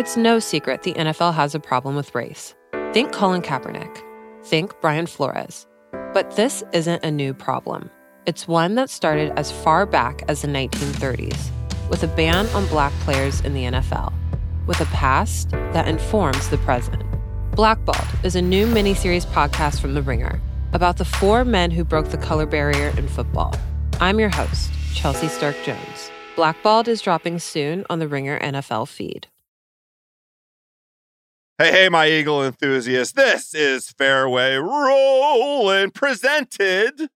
It's no secret the NFL has a problem with race. Think Colin Kaepernick. Think Brian Flores. But this isn't a new problem. It's one that started as far back as the 1930s, with a ban on black players in the NFL, with a past that informs the present. Blackballed is a new miniseries podcast from The Ringer about the four men who broke the color barrier in football. I'm your host, Chelsea Stark Jones. Blackballed is dropping soon on the Ringer NFL feed. Hey, hey, my Eagle enthusiasts. This is Fairway Rolling, presented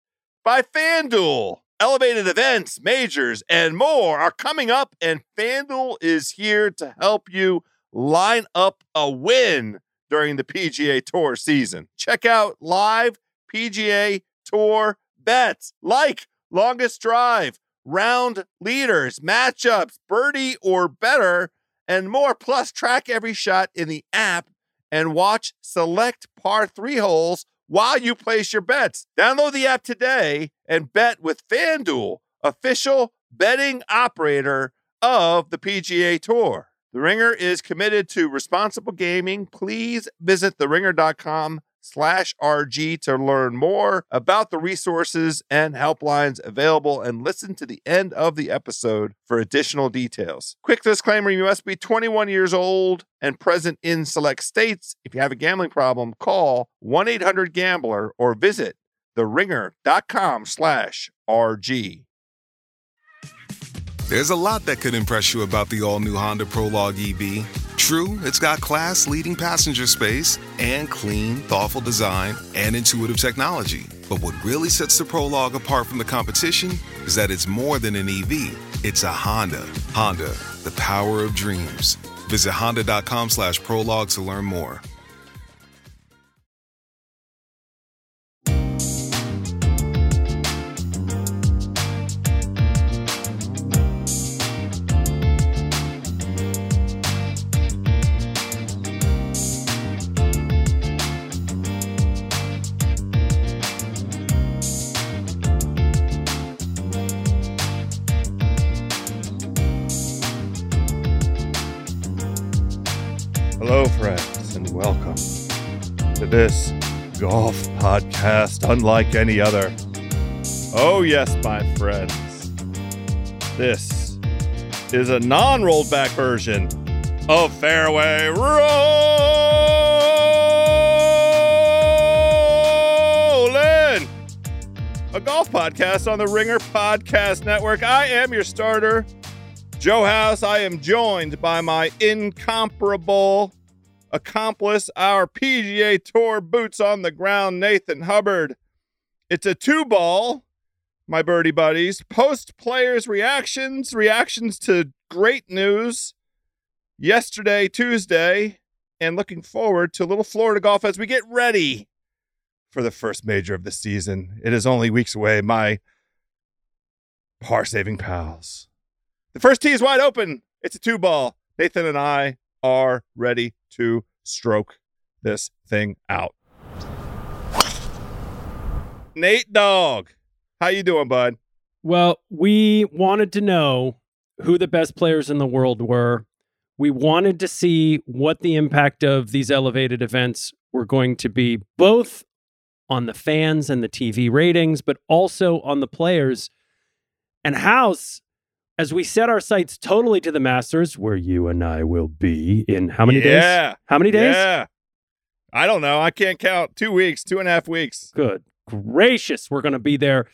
by FanDuel. Elevated events, majors, and more are coming up, and FanDuel is here to help you line up a win during the PGA Tour season. Check out live PGA Tour bets like longest drive, round leaders, matchups, birdie or better and more. Plus, track every shot in the app and watch select par three holes while you place your bets. Download the app today and bet with FanDuel, official betting operator of the PGA Tour. The Ringer is committed to responsible gaming. Please visit theringer.com slash RG to learn more about the resources and helplines available and listen to the end of the episode for additional details. Quick disclaimer you must be 21 years old and present in select states. If you have a gambling problem, call 1 800 Gambler or visit theringer.com slash RG. There's a lot that could impress you about the all new Honda Prologue EV. True, it's got class leading passenger space and clean, thoughtful design and intuitive technology. But what really sets the Prologue apart from the competition is that it's more than an EV, it's a Honda. Honda, the power of dreams. Visit honda.com slash prologue to learn more. Unlike any other. Oh, yes, my friends. This is a non rolled back version of Fairway Rolling, a golf podcast on the Ringer Podcast Network. I am your starter, Joe House. I am joined by my incomparable accomplice, our PGA Tour boots on the ground, Nathan Hubbard. It's a two ball, my birdie buddies. Post players' reactions, reactions to great news yesterday, Tuesday, and looking forward to a little Florida golf as we get ready for the first major of the season. It is only weeks away, my par saving pals. The first tee is wide open. It's a two ball. Nathan and I are ready to stroke this thing out. Nate Dog, how you doing, bud? Well, we wanted to know who the best players in the world were. We wanted to see what the impact of these elevated events were going to be, both on the fans and the TV ratings, but also on the players. And House, as we set our sights totally to the Masters, where you and I will be in how many days? yeah. days? How many days? Yeah. I don't know. I can't count. Two weeks, two and a half weeks. Good gracious, we're going to be there.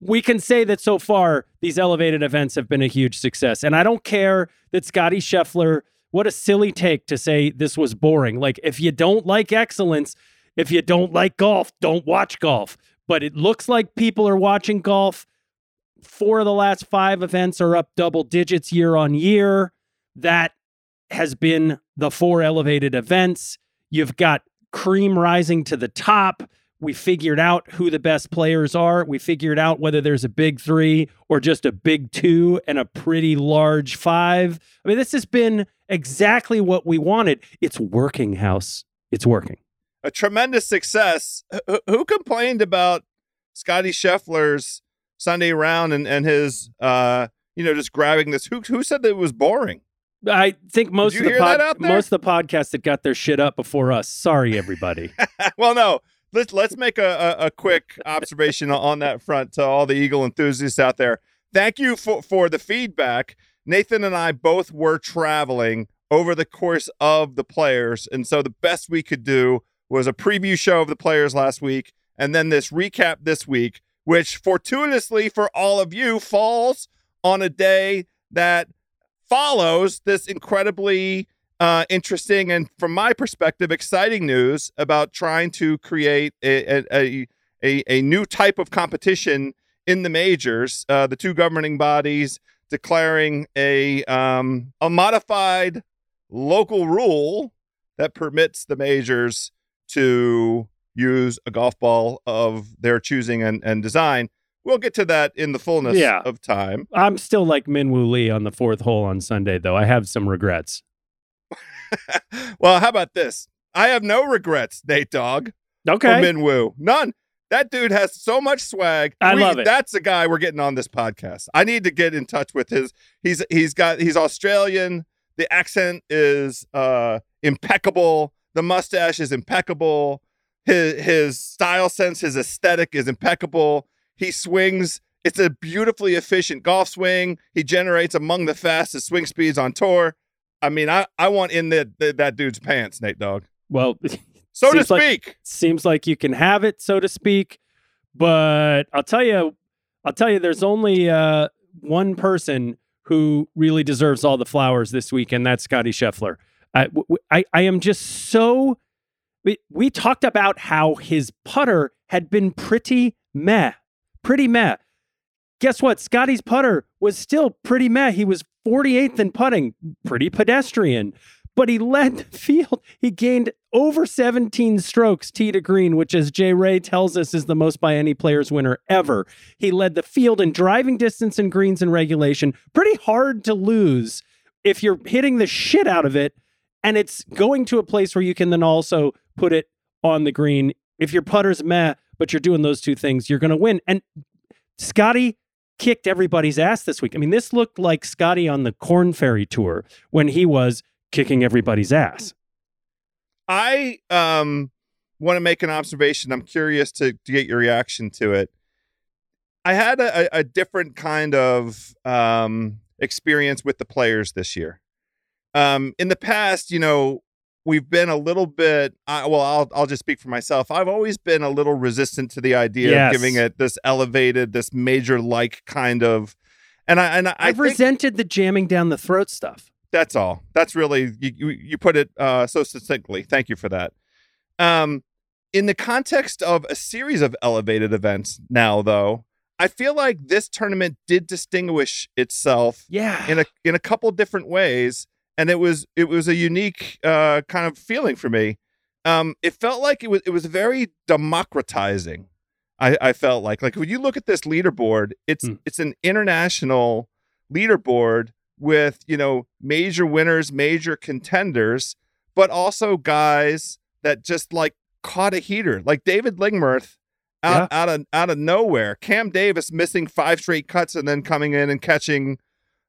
We can say that so far, these elevated events have been a huge success. And I don't care that Scottie Scheffler, what a silly take to say this was boring. Like, if you don't like excellence, if you don't like golf, don't watch golf. But it looks like people are watching golf. Four of the last five events are up double digits year on year. That has been the four elevated events. You've got cream rising to the top. We figured out who the best players are. We figured out whether there's a big three or just a big two and a pretty large five. I mean, this has been exactly what we wanted. It's working, House. It's working. A tremendous success. Who, who complained about Scottie Scheffler's Sunday round and, and his, uh, you know, just grabbing this? Who, who said that it was boring? I think most of the pod, most of the podcasts that got their shit up before us. Sorry, everybody. well, no. Let's let's make a, a, a quick observation on that front to all the Eagle enthusiasts out there. Thank you for, for the feedback. Nathan and I both were traveling over the course of the players, and so the best we could do was a preview show of the players last week, and then this recap this week, which fortuitously for all of you falls on a day that follows this incredibly uh, interesting and, from my perspective, exciting news about trying to create a a, a, a new type of competition in the majors. Uh, the two governing bodies declaring a um, a modified local rule that permits the majors to use a golf ball of their choosing and, and design. We'll get to that in the fullness Yeah. of time. I'm still like Min Minwoo Lee on the fourth hole on Sunday, though. I have some regrets. well, how about this? I have no regrets, Nate Dog. Okay. for Min Woo. None. That dude has so much swag. I We- love it. That's the guy we're getting on this podcast. I need to get in touch with his. He's he's got he's Australian. The accent is uh impeccable. The mustache is impeccable. His his style sense, his aesthetic is impeccable. He swings. It's a beautifully efficient golf swing. He generates among the fastest swing speeds on tour. I mean, I, I want in that that that dude's pants, Nate Dog. well, So to Seems like- speak. seems like you can have it, so to speak. But I'll tell you, I'll tell you, there's only uh, one person who really deserves all the flowers this week, and that's Scottie Scheffler. I, w- I, I am just so. We, we talked about how his putter had been pretty meh, pretty meh. Guess what? Scottie's putter was still pretty meh. He was 48th in putting, pretty pedestrian but he led the field. He gained over 17 strokes tee to green, which, as Jay Ray tells us, is the most by any player's winner ever. He led the field in driving distance and greens and regulation. Pretty hard to lose if you're hitting the shit out of it, and it's going to a place where you can then also put it on the green. If your putter's meh, but you're doing those two things, you're going to win. And Scottie kicked everybody's ass this week. I mean, this looked like Scottie on the Corn Ferry tour when he was kicking everybody's ass. I um want to make an observation. I'm curious to, to get your reaction to it. I had a, a- different kind of um, experience with the players this year. Um, in the past, you know, we've been a little bit. I well, I'll I'll just speak for myself. I've always been a little resistant to the idea Yes. of giving it this elevated, this major like kind of. And I and I I've think- resented the jamming down the throat stuff. that's all. That's really you. You, you put it uh, so succinctly. Thank you for that. Um, in the context of a series of elevated events, now though, I feel like this tournament did distinguish itself Yeah. in a in a couple different ways, and it was it was a unique uh, kind of feeling for me. Um, it felt like it was it was very democratizing. I, I felt like like when you look at this leaderboard, it's Hmm. it's an international leaderboard with you know major winners, major contenders, but also guys that just like caught a heater, like David Lingmerth. Out, out of out of nowhere, Cam Davis missing five straight cuts and then coming in and catching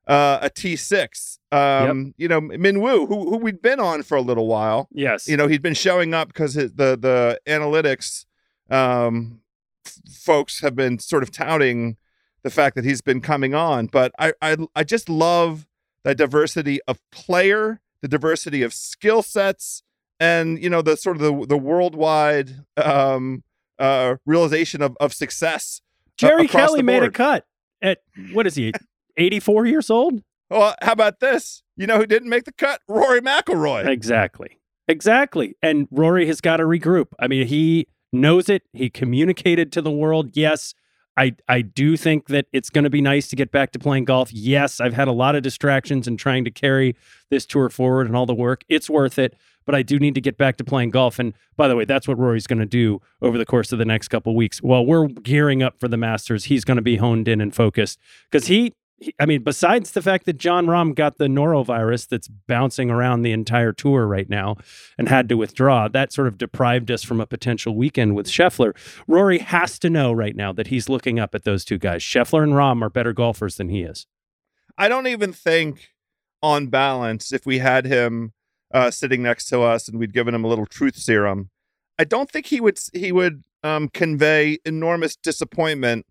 uh, a T six. Um, You know, Min Woo, who who we'd been on for a little while. yes. You know, he'd been showing up because the the analytics um, f- folks have been sort of touting the fact that he's been coming on. But I I I just love the diversity of player, the diversity of skill sets, and you know the sort of the the worldwide um, uh, realization of of success. Jerry across Kelly made a cut at what is he? 84 years old? Well, how about this? You know who didn't make the cut? Rory McIlroy. Exactly. Exactly. And Rory has got to regroup. I mean, he knows it. He communicated to the world. Yes, I I do think that it's going to be nice to get back to playing golf. Yes, I've had a lot of distractions in trying to carry this tour forward and all the work. It's worth it, but I do need to get back to playing golf. And by the way, that's what Rory's going to do over the course of the next couple weeks. While we're gearing up for the Masters, he's going to be honed in and focused because he- I mean, besides the fact that Jon Rahm got the norovirus that's bouncing around the entire tour right now and had to withdraw, that sort of deprived us from a potential weekend with Scheffler. Rory has to know right now that he's looking up at those two guys. Scheffler and Rahm are better golfers than he is. I don't even think on balance, if we had him uh, sitting next to us and we'd given him a little truth serum, I don't think he would he would um, convey enormous disappointment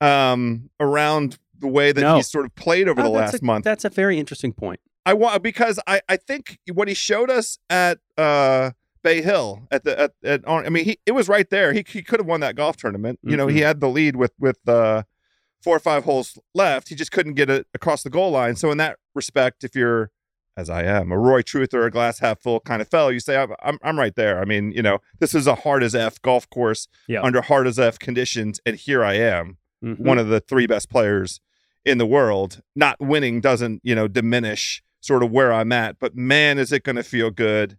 um, around the way that No. he sort of played over Oh, the last a- month. That's a very interesting point. I want because I I think what he showed us at uh Bay Hill at the at, at I mean he it was right there. He he could have won that golf tournament. You know, he had the lead with with uh four or five holes left. He just couldn't get it across the goal line. So in that respect, if you're as I am, a Roy Truth or a glass half full kind of fellow, you say I'm I'm, I'm right there. I mean, you know, this is a hard as f golf course Yeah. under hard as f conditions, and here I am Mhm. one of the three best players in the world. Not winning doesn't, you know, diminish sort of where I'm at, but man, is it going to feel good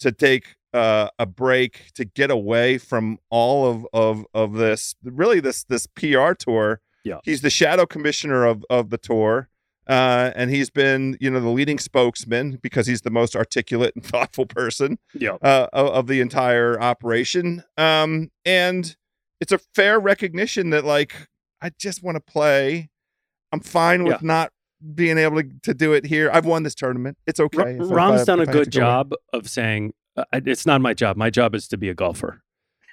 to take uh, a break to get away from all of of of this really this this PR tour. Yeah. He's the shadow commissioner of of the tour. Uh, and he's been, you know, the leading spokesman because he's the most articulate and thoughtful person Yeah. uh, of, of the entire operation. Um, and it's a fair recognition that like I just want to play. I'm fine with not being able to, to do it here. I've won this tournament. It's okay. If Rahm's done a if I have good to go away. job of saying uh, it's not my job. My job is to be a golfer.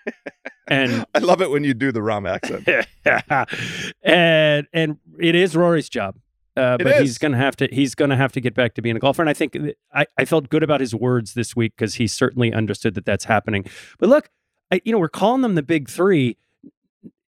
and I love it when you do the Rom accent. and and it is Rory's job. Uh, but he's gonna have to he's gonna have to get back to being a golfer, and I think I, I felt good about his words this week because he certainly understood that that's happening. But look, I, you know, we're calling them the big three.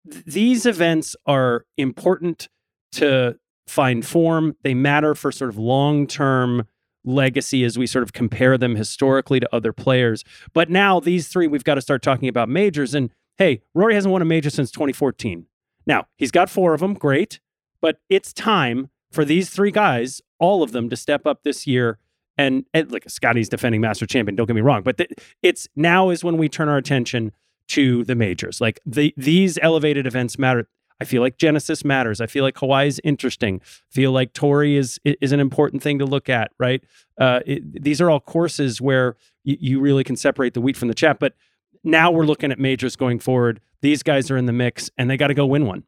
Th- these events are important to find form. They matter for sort of long term legacy as we sort of compare them historically to other players. But now these three, we've got to start talking about majors. And hey, Rory hasn't won a major since 2014. Now he's got four of them, great, but it's time for these three guys, all of them, to step up this year. And, and like Scottie's defending master champion, don't get me wrong, but th- it's now is when we turn our attention to the majors. Like the these elevated events matter. I feel like Genesis matters. I feel like Hawaii is interesting. I feel like Torrey is is an important thing to look at. Right? Uh, it, these are all courses where you, you really can separate the wheat from the chaff. But now we're looking at majors going forward. These guys are in the mix, and they got to go win one.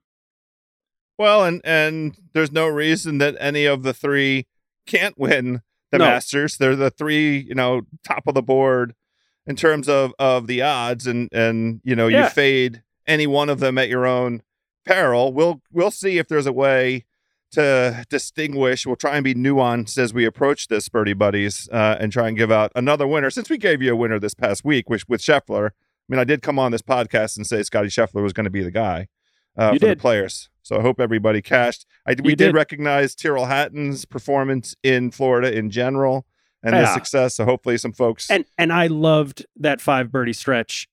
Well, and and there's no reason that any of the three can't win the No. Masters. They're the three, you know, top of the board in terms of of the odds, and and you know, Yeah. you fade any one of them at your own peril. We'll we'll see if there's a way to distinguish. We'll try and be nuanced as we approach this, Birdie Buddies, uh, and try and give out another winner. Since we gave you a winner this past week, which with Scheffler, I mean, I did come on this podcast and say Scottie Scheffler was going to be the guy uh, for did. the players. So I hope everybody cashed. I, we did, did. recognize Tyrrell Hatton's performance in Florida in general and the success. So hopefully some folks. And and I loved that five birdie stretch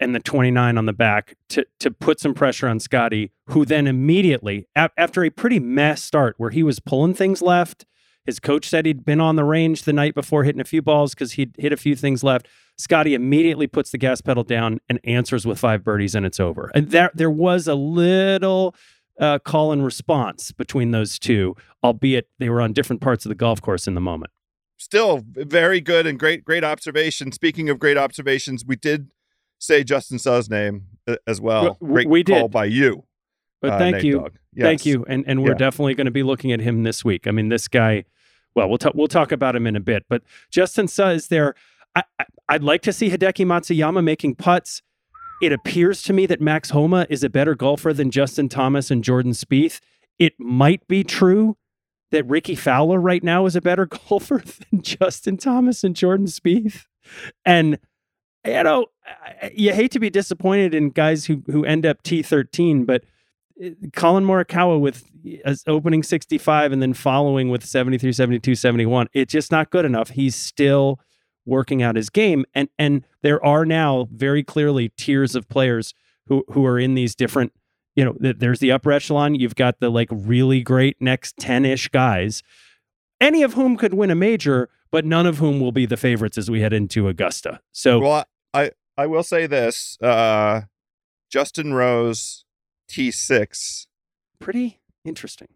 and the 29 on the back to to put some pressure on Scottie, who then immediately after a pretty mess start where he was pulling things left, his coach said he'd been on the range the night before hitting a few balls because he'd hit a few things left. Scottie immediately puts the gas pedal down and answers with five birdies, and it's over. And there there was a little uh, call and response between those two, albeit they were on different parts of the golf course in the moment. still very good and great, great observation. Speaking of great observations, we did say Justin Suh's name uh, as well. Great we call by you. But uh, thank Nate you. Dogg. Thank you, and and we're Yeah. definitely going to be looking at him this week. I mean, this guy. Well, we'll talk. We'll talk about him in a bit. But Justin Suh is there. I, I, I'd like to see Hideki Matsuyama making putts. It appears to me that Max Homa is a better golfer than Justin Thomas and Jordan Spieth. It might be true that Rickie Fowler right now is a better golfer than Justin Thomas and Jordan Spieth. And you know, you hate to be disappointed in guys who who end up T13, but uh, Collin Morikawa with opening 65 and then following with 73, 72, 71. It's just not good enough. He's still working out his game. And and there are now very clearly tiers of players who who are in these different, you know, there's the upper echelon. You've got the like really great next 10-ish guys, any of whom could win a major, but none of whom will be the favorites as we head into Augusta. So Well, I, I will say this uh, Justin Rose, T6. pretty interesting.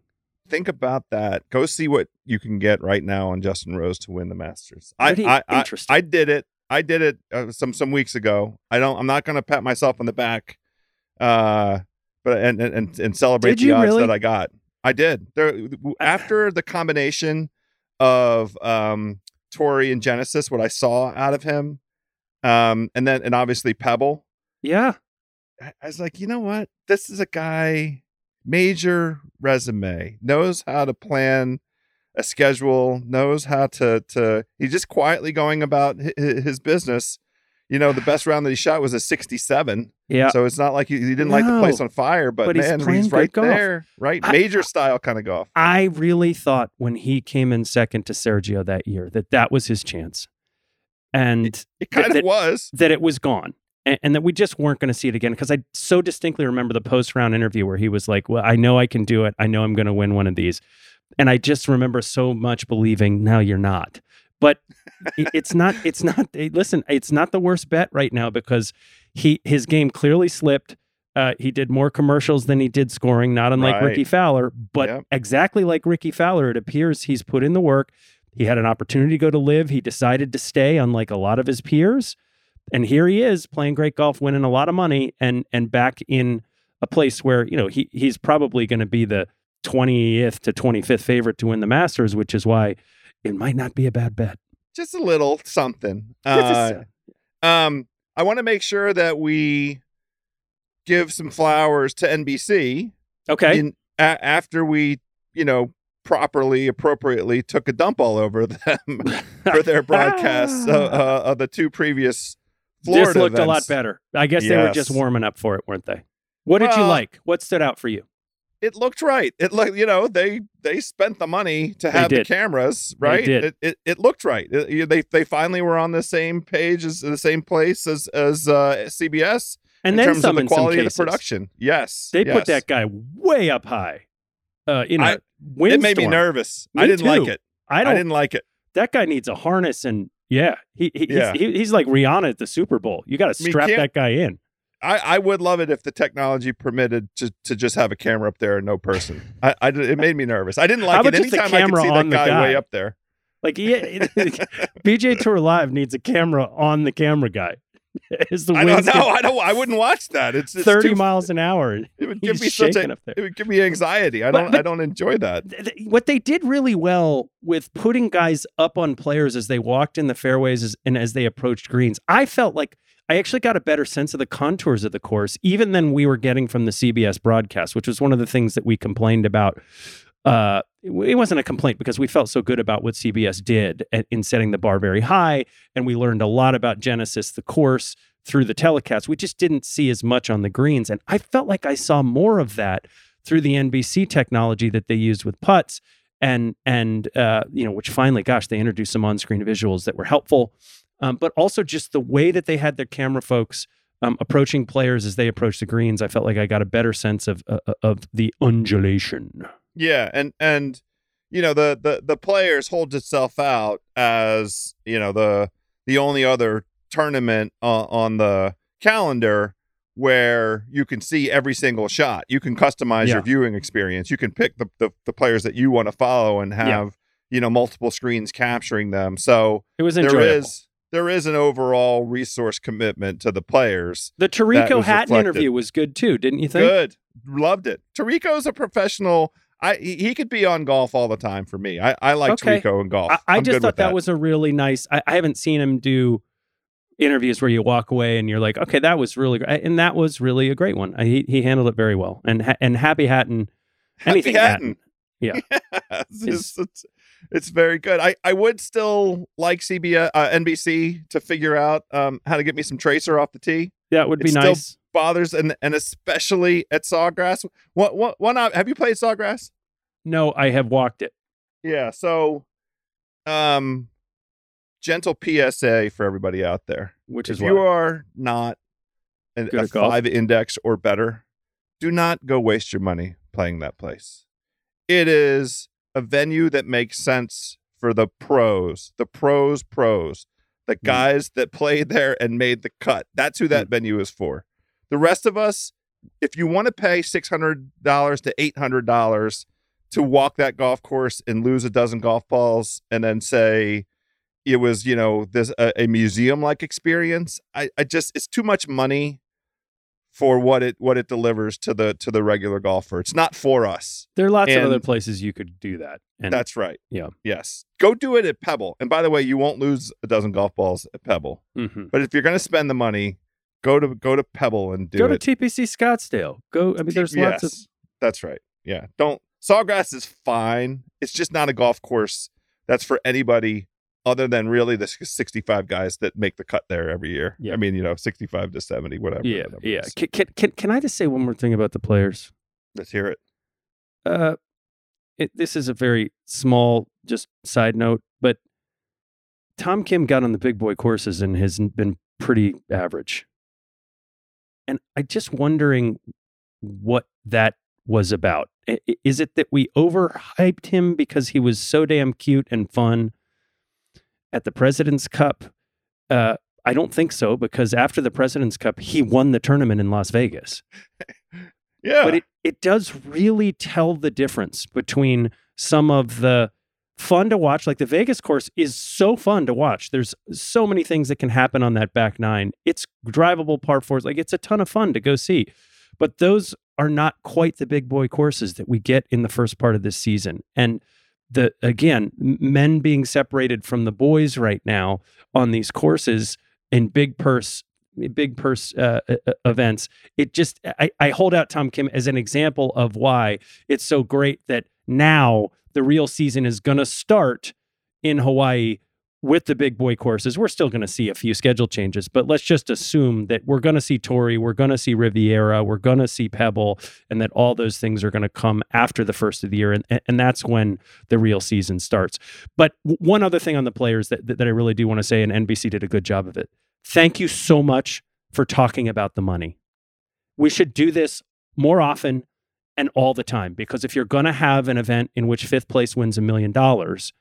Think about that. Go see what you can get right now on Justin Rose to win the Masters. I, Pretty I, I, interesting. I did it. I did it uh, some some weeks ago. I don't. I'm not going to pat myself on the back, uh, but and and and celebrate Did the odds really? that I got. I did. There after the combination of um, Torrey and Genesis, what I saw out of him, um, and then and obviously Pebble. Yeah. I was like, you know what? This is a guy, major resume, knows how to plan a schedule, knows how to to. He's just quietly going about hi- hi- his business. You know, the best round that he shot was a 67. Yeah. So it's not like he, he didn't light the place on fire, but, but he's man, playing he's right golf. there, right? I- Major style kind of golf. I really thought when he came in second to Sergio that year that that was his chance. And It kind that- of was. that it was gone and, and that we just weren't going to see it again because I so distinctly remember the post round interview where he was like, "Well, I know I can do it. I know I'm going to win one of these," and I just remember so much believing, now you're not." But it- it's not. It's not. Listen, it's not the worst bet right now because he his game clearly slipped. Uh, he did more commercials than he did scoring, not unlike Right. Rickie Fowler. But Yep. exactly like Rickie Fowler, it appears he's put in the work. He had an opportunity to go to LIV. He decided to stay, unlike a lot of his peers. And here he is playing great golf, winning a lot of money, and and back in a place where you know he he's probably going to be the twentieth to twenty fifth favorite to win the Masters, which is why it might not be a bad bet. Just a little something. Uh, um, I want to make sure that we give some flowers to NBC okay, in, a- after we, you know, properly, appropriately took a dump all over them for their broadcasts uh, uh, of the two previous Florida this looked a lot better. I guess they were just warming up for it, weren't they? What did you like? What stood out for you? It looked right. It looked, you know, they they spent the money to have the cameras, right? It, it it looked right. It- they they finally were on the same page as the same place as as uh, CBS And in then terms some of the quality of the production. Yes, They put that guy way up high. Uh, in a I- It made me nervous. Me I didn't like it. I I, didn't like it. that guy needs a harness and yeah, he, he Yeah. He's, he, he's like Rihanna at the Super Bowl. You got to strap that guy in. I, I would love it if the technology permitted to, to just have a camera up there and no person. I, I it made me nervous. I didn't like it. about just a Anytime I could see that the guy, way up there. Like yeah, PGA Tour Live needs a camera on the camera guy. As the I don't know. get I don't. I wouldn't watch that. It's, it's thirty too- miles an hour. It would give me such a. up there. It would give me anxiety. I But- don't. but- I don't enjoy that. th- th- what they did really well with putting guys up on players as they walked in the fairways as, and as they approached greens, I felt like I actually got a better sense of the contours of the course, even than we were getting from the CBS broadcast, which was one of the things that we complained about. Uh, it wasn't a complaint because we felt so good about what CBS did in setting the bar very high, and we learned a lot about Genesis, the course, through the telecast. We just didn't see as much on the greens, and I felt like I saw more of that through the NBC technology that they used with putts and and uh, you know which finally gosh they introduced some on-screen visuals that were helpful um, but also just the way that they had their camera folks um, approaching players as they approached the greens i felt like i got a better sense of uh, of the undulation Yeah, and and you know the the the players holds itself out as you know the the only other tournament uh, on the calendar where you can see every single shot. You can customize Yeah. your viewing experience. You can pick the the, the players that you want to follow and have you know multiple screens capturing them. So it was there enjoyable is there is an overall resource commitment to the players. the Tarico Hatton reflected. interview was good too didn't you think Good. Loved it. Tarico's a professional. I he could be on golf all the time for me. I, I like Okay. Tarico in golf. I, I just thought that. was a really nice. I, I haven't seen him do interviews where you walk away and you're like, okay, that was really great, and that was really a great one. I, he he handled it very well, and and Happy Hatton, Happy anything Hatton. Yeah. it's, Is- it's, it's very good. I, I would still like CBS uh, NBC to figure out um, how to get me some tracer off the tee. that would be nice. still- Bothers and and especially at Sawgrass. What what one have you played Sawgrass? no, I have walked it. Yeah. So, um, gentle PSA for everybody out there. Which if is you are not an, a five index or better, do not go waste your money playing that place. It is a venue that makes sense for the pros, the pros, pros, the Hmm. guys that played there and made the cut. That's who that venue is for. The rest of us, if you want to pay six hundred dollars to eight hundred dollars to walk that golf course and lose a dozen golf balls, and then say it was you know this a, a museum like experience, I, I just it's too much money for what it what it delivers to the to the regular golfer. It's not for us. There are lots And- of other places you could do that. And That's right. Yeah. Yes. Go do it at Pebble. And by the way, you won't lose a dozen golf balls at Pebble. Mhm. But if you're going to spend the money, go to go to Pebble and do go it. to TPC Scottsdale. Go. I mean, there's lots of. Yes, That's right. Yeah. Don't Sawgrass is fine. It's just not a golf course that's for anybody other than really the 65 guys that make the cut there every year. Yeah. I mean, you know, 65 to 70, whatever. Yeah, yeah. Can, can, can, can I just say one more thing about the players? Let's hear it. Uh, it, this is a very small, just side note, but Tom Kim got on the big boy courses and has been pretty average. And I just wondering what that was about. Is it that we overhyped him because he was so damn cute and fun at the President's Cup? Uh, I don't think so because after the President's Cup, he won the tournament in Las Vegas Yeah. but it, it does really tell the difference between some of the fun to watch. Like the vegas course is so fun to watch. There's so many things that can happen on that back nine. It's drivable par fours. Like it's a ton of fun to go see. But those are not quite the big boy courses that we get in the first part of this season. And the again men being separated from the boys right now on these courses in big purse big purse uh, uh, uh, events it just I, I hold out tom kim as an example of why it's so great that now the real season is going to start in hawaii with the big boy courses. We're still going to see a few schedule changes but let's just assume that we're going to see Torrey, we're going to see riviera we're going to see pebble and that all those things are going to come after the first of the year and, and that's when the real season starts. But one other thing on the players that, that i really do want to say and nbc did a good job of it. Thank you so much for talking about the money. We should do this more often and all the time because if you're going to have an event in which fifth place wins a million dollars,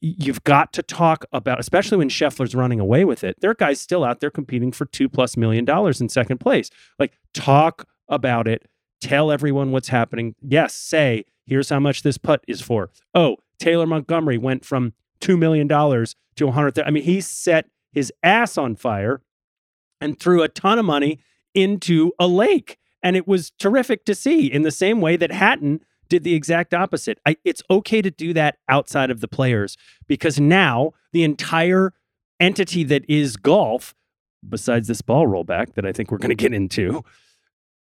you've got to talk about, especially when Scheffler's running away with it. There are guys still out there competing for two plus million dollars in second place. Like, talk about it. Tell everyone what's happening. Yes, say, here's how much this putt is for. Oh, Taylor Montgomery went from $2 million to 100. I mean, he set his ass on fire and threw a ton of money into a lake. And it was terrific to see in the same way that Hatton did the exact opposite. I, it's okay to do that outside of the players because now the entire entity that is golf, besides this ball rollback that I think we're going to get into,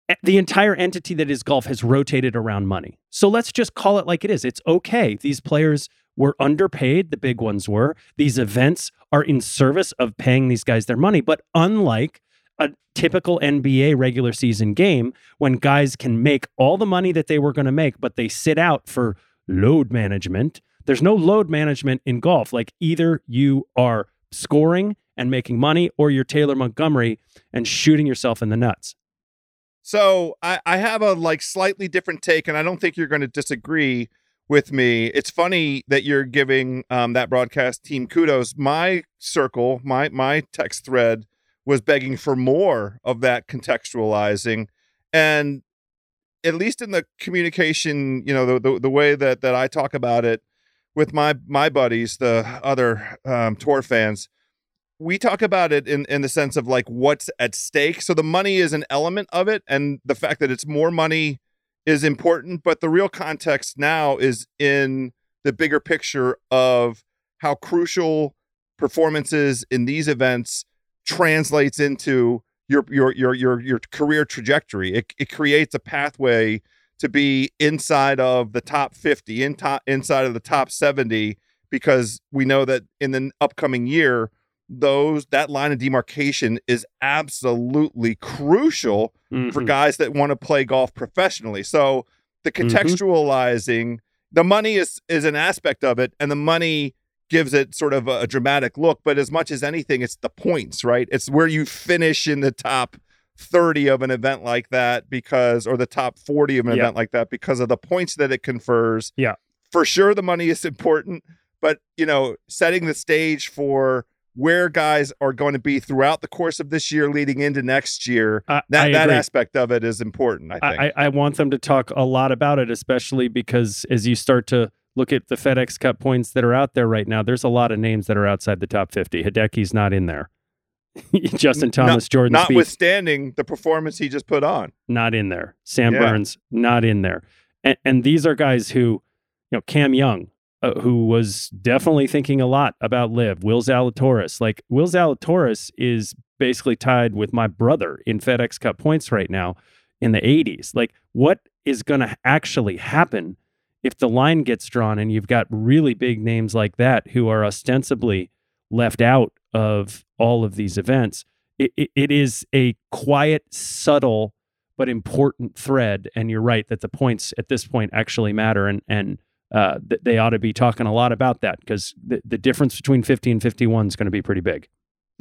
eh, the entire entity that is golf has rotated around money. So let's just call it like it is. It's okay. These players were underpaid, the big ones were. These events are in service of paying these guys their money. But unlike a typical NBA regular season game, when guys can make all the money that they were going to make, but they sit out for load management, there's no load management in golf. Like either you are scoring and making money or you're Taylor Montgomery and shooting yourself in the nuts. So I, I have a like slightly different take, and I don't think you're going to disagree with me. It's funny that you're giving um, that broadcast team kudos. My circle, my my text thread was begging for more of that contextualizing, and at least in the communication, you know, the the, the way that that I talk about it with my my buddies, the other um, tour fans, we talk about it in in the sense of like what's at stake. So the money is an element of it, and the fact that it's more money is important. But the real context now is in the bigger picture of how crucial performances in these events translates into your your your your your career trajectory. It it creates a pathway to be inside of the top 50, in top, inside of the top 70 because we know that in the upcoming year those that line of demarcation is absolutely crucial for Mhm. guys that want to play golf professionally. So the Mhm. contextualizing, the money is is an aspect of it, and the money gives it sort of a, a dramatic look. But as much as anything, it's the points, right? It's where you finish in the top 30 of an event like that because or the top 40 of an Yeah. event like that because of the points that it confers. Yeah. For sure the money is important, but you know, setting the stage for where guys are going to be throughout the course of this year leading into next year I, that that aspect of it is important i think I I want them to talk a lot about it, especially because as you start to look at the FedEx Cup points that are out there right now, there's a lot of names that are outside the top 50. Hideki's not in there. Justin Thomas, Jordan Spieth, notwithstanding the performance he just put on. not in there. Sam Yeah. Burns, not in there. And, and these are guys who, you know, Cam Young, uh, who was definitely thinking a lot about LIV. Will Zalatoris, like Will Zalatoris is basically tied with my brother in FedEx Cup points right now in the 80s. Like, what is going to actually happen if the line gets drawn and you've got really big names like that who are ostensibly left out of all of these events? It, it, it is a quiet, subtle, but important thread. And you're right that the points at this point actually matter. And, and, uh, th- they ought to be talking a lot about that because the, the difference between 50 and 51 is going to be pretty big.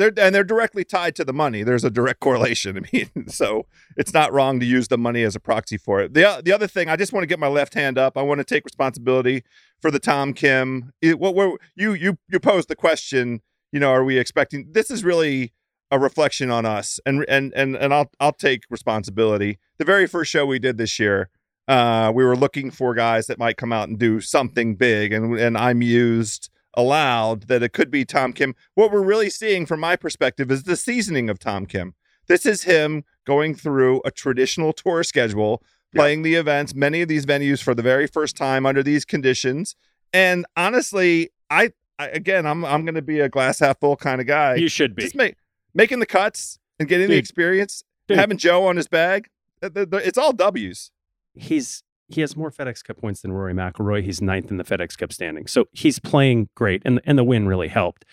They're and they're directly tied to the money. There's a direct correlation. I mean, so it's not wrong to use the money as a proxy for it. The the other thing, I just want to get my left hand up. I want to take responsibility for the Tom Kim. It, what were you you you posed the question? You know, are we expecting? This is really a reflection on us, and and and and I'll I'll take responsibility. The very first show we did this year, uh, we were looking for guys that might come out and do something big, and and I mused aloud that it could be Tom Kim. What we're really seeing from my perspective is the seasoning of Tom Kim. This is him going through a traditional tour schedule, Yeah. playing the events, many of these venues for the very first time under these conditions. And honestly, I, I again, I'm I'm going to be a glass half full kind of guy. you should be. Just make making the cuts and getting the experience, Dude. having Joe on his bag. It's all W's. he's he has more FedEx Cup points than Rory McIlroy. He's ninth in the FedEx Cup standing, so he's playing great, and and the win really helped.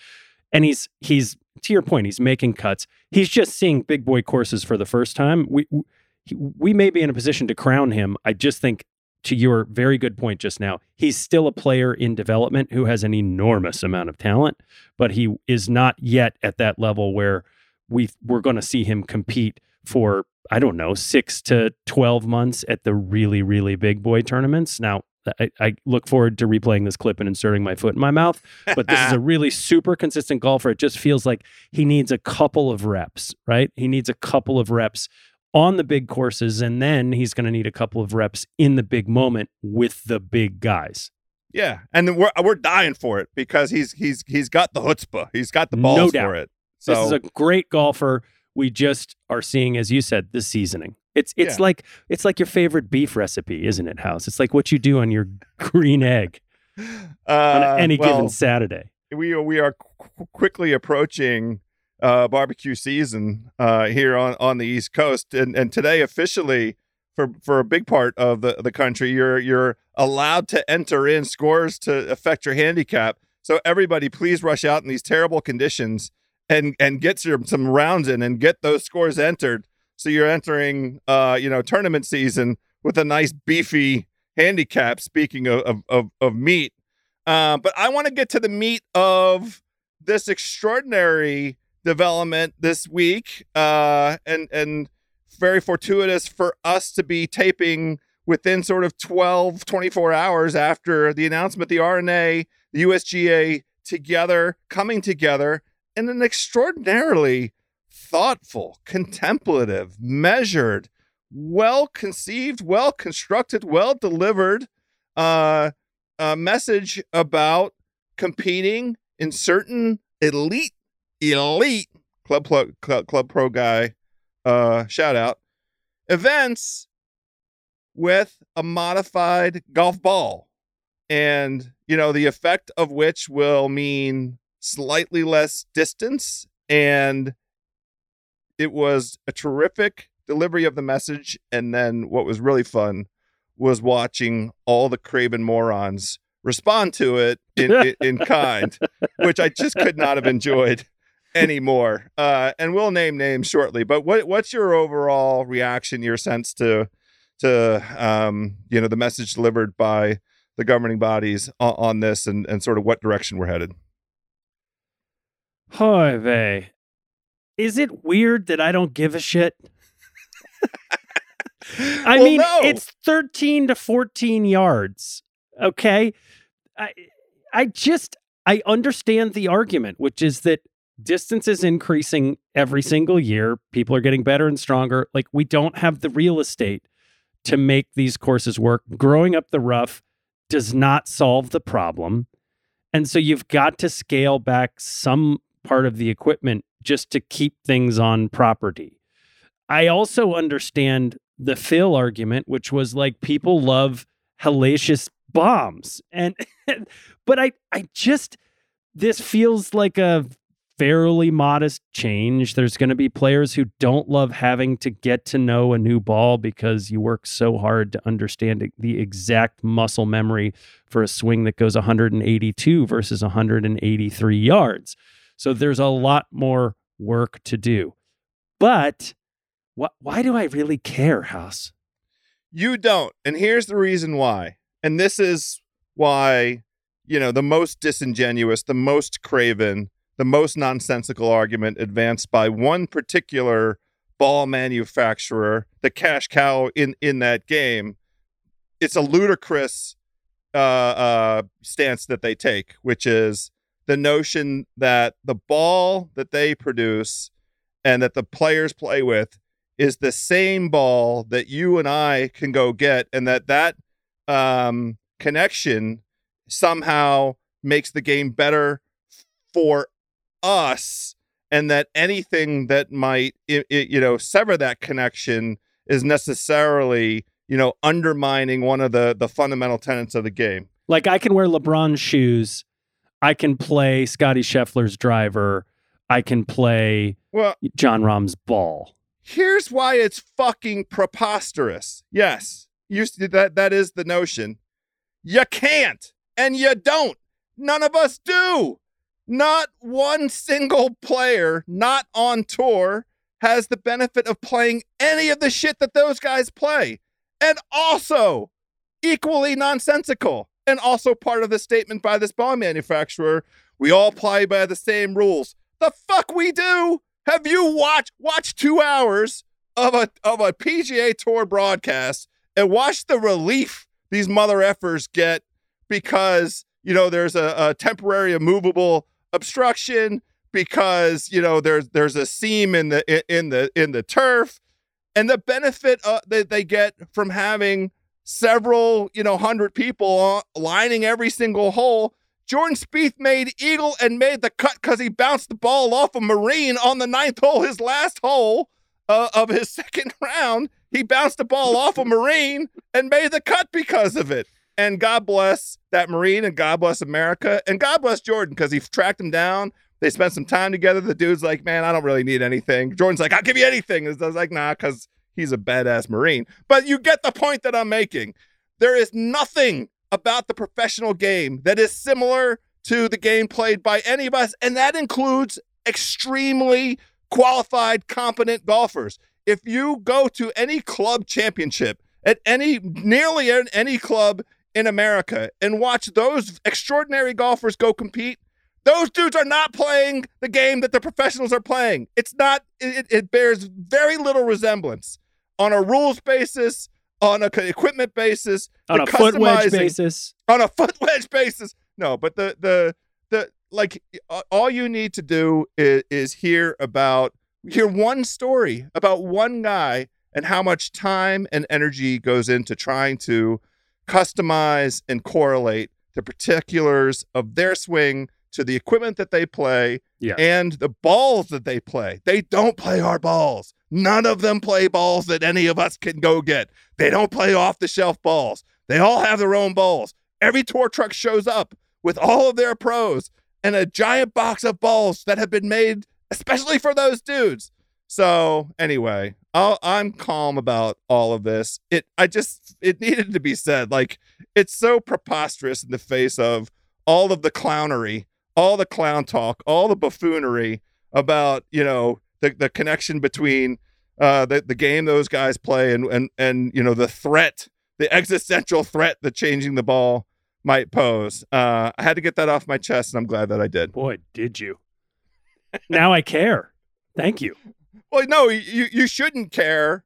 And he's he's to your point, he's making cuts. He's just seeing big boy courses for the first time. We we- may be in a position to crown him. I just think to your very good point just now, he's still a player in development who has an enormous amount of talent, but he is not yet at that level where we we're going to see him compete for I don't know six to twelve months at the really really big boy tournaments. Now I, I look forward to replaying this clip and inserting my foot in my mouth, but this is a really super consistent golfer. It just feels like he needs a couple of reps, right? He needs a couple of reps on the big courses, and then he's going to need a couple of reps in the big moment with the big guys. Yeah, and we're we're dying for it because he's he's he's got the chutzpah. He's got the No balls doubt. for it. So this is a great golfer. We just are seeing, as you said, the seasoning. It's it's Yeah. like it's like your favorite beef recipe, isn't it, House? It's like what you do on your green egg on uh, any well, given Saturday. we are, we are qu- quickly approaching uh, barbecue season uh, here on, on the East Coast, and and today officially for for a big part of the, the country, you're you're allowed to enter in scores to affect your handicap. So everybody, please rush out in these terrible conditions and and get some some rounds in and get those scores entered. So you're entering, uh, you know, tournament season with a nice beefy handicap. Speaking of of, of, of meat, uh, but I want to get to the meat of this extraordinary development this week, uh, and and very fortuitous for us to be taping within sort of 12, 24 hours after the announcement, the R&A, the USGA together, coming together in an extraordinarily thoughtful, contemplative, measured, well conceived, well constructed, well delivered uh, uh, message about competing in certain elite, elite club pro, club, club pro guy uh, shout out events with a modified golf ball. And you know the effect of which will mean slightly less distance and it was a terrific delivery of the message and then what was really fun was watching all the craven morons respond to it in, in, in kind which i just could not have enjoyed anymore. Uh, and we'll name names shortly but what, what's your overall reaction your sense to to um, you know the message delivered by the governing bodies on, on this and, and sort of what direction we're headed Hoy vey. Is it weird that I don't give a shit? I Well, mean, no. it's 13 to 14 yards. Okay. I I just I understand the argument, which is that distance is increasing every single year. People are getting better and stronger. Like we don't have the real estate to make these courses work. Growing up the rough does not solve the problem. And so you've got to scale back some part of the equipment just to keep things on property. I also understand the Phil argument, which was like people love hellacious bombs. And but I I just this feels like a fairly modest change. There's going to be players who don't love having to get to know a new ball because you work so hard to understand the exact muscle memory for a swing that goes 182 versus 183 yards. So there's a lot more work to do. But wh- why do I really care, House? You don't. And here's the reason why. And this is why, you know, the most disingenuous, the most craven, the most nonsensical argument advanced by one particular ball manufacturer, the cash cow in in that game. It's a ludicrous uh, uh, stance that they take, which is the notion that the ball that they produce and that the players play with is the same ball that you and I can go get, and that that um, connection somehow makes the game better for us and that anything that might it, it, you know sever that connection is necessarily you know undermining one of the the fundamental tenets of the game. Like i can wear lebron's shoes i can play Scottie Scheffler's driver. I can play well jon rahm's ball. here's why it's fucking preposterous. Yes you that that is the notion. You can't and you don't. None of us do. Not one single player not on tour has the benefit of playing any of the shit that those guys play. And also, equally nonsensical, and also part of the statement by this ball manufacturer we all play by the same rules. The fuck we do? Have you watched watch two hours of a of a PGA Tour broadcast and watch the relief these mother effers get because you know there's a, a temporary immovable obstruction because you know there's there's a seam in the in the in the turf and the benefit uh, that they get from having several you know hundred people lining every single hole jordan Spieth made eagle and made the cut because he bounced the ball off a marine on the ninth hole his last hole uh, of his second round he bounced the ball off a marine and made the cut because of it and God bless that Marine and God bless America and God bless Jordan because he tracked him down. They spent some time together. The dude's like, man, I don't really need anything. Jordan's like, I'll give you anything. And I was like, nah, because he's a badass Marine. But you get the point that I'm making. There is nothing about the professional game that is similar to the game played by any of us. And that includes extremely qualified, competent golfers. If you go to any club championship at any, nearly any club in America and watch those extraordinary golfers go compete, those dudes are not playing the game that the professionals are playing. It's not, it, it bears very little resemblance on a rules basis, on a equipment basis, on a foot wedge basis. On a foot wedge basis. No, but the, the, the, like, all you need to do is, is hear about, hear one story about one guy and how much time and energy goes into trying to customize and correlate the particulars of their swing to the equipment that they play yeah. and the balls that they play. They don't play our balls. None of them play balls that any of us can go get. They don't play off the shelf balls. They all have their own balls. Every tour truck shows up with all of their pros and a giant box of balls that have been made especially for those dudes. So anyway, i am calm about all of this. It I just it needed to be said. Like it's so preposterous in the face of all of the clownery, all the clown talk, all the buffoonery about you know the the connection between uh, the the game those guys play and and and you know the threat, the existential threat that changing the ball might pose. Uh, I had to get that off my chest, and I'm glad that I did. Boy, did you! now I care. Thank you. Well, no, you you shouldn't care,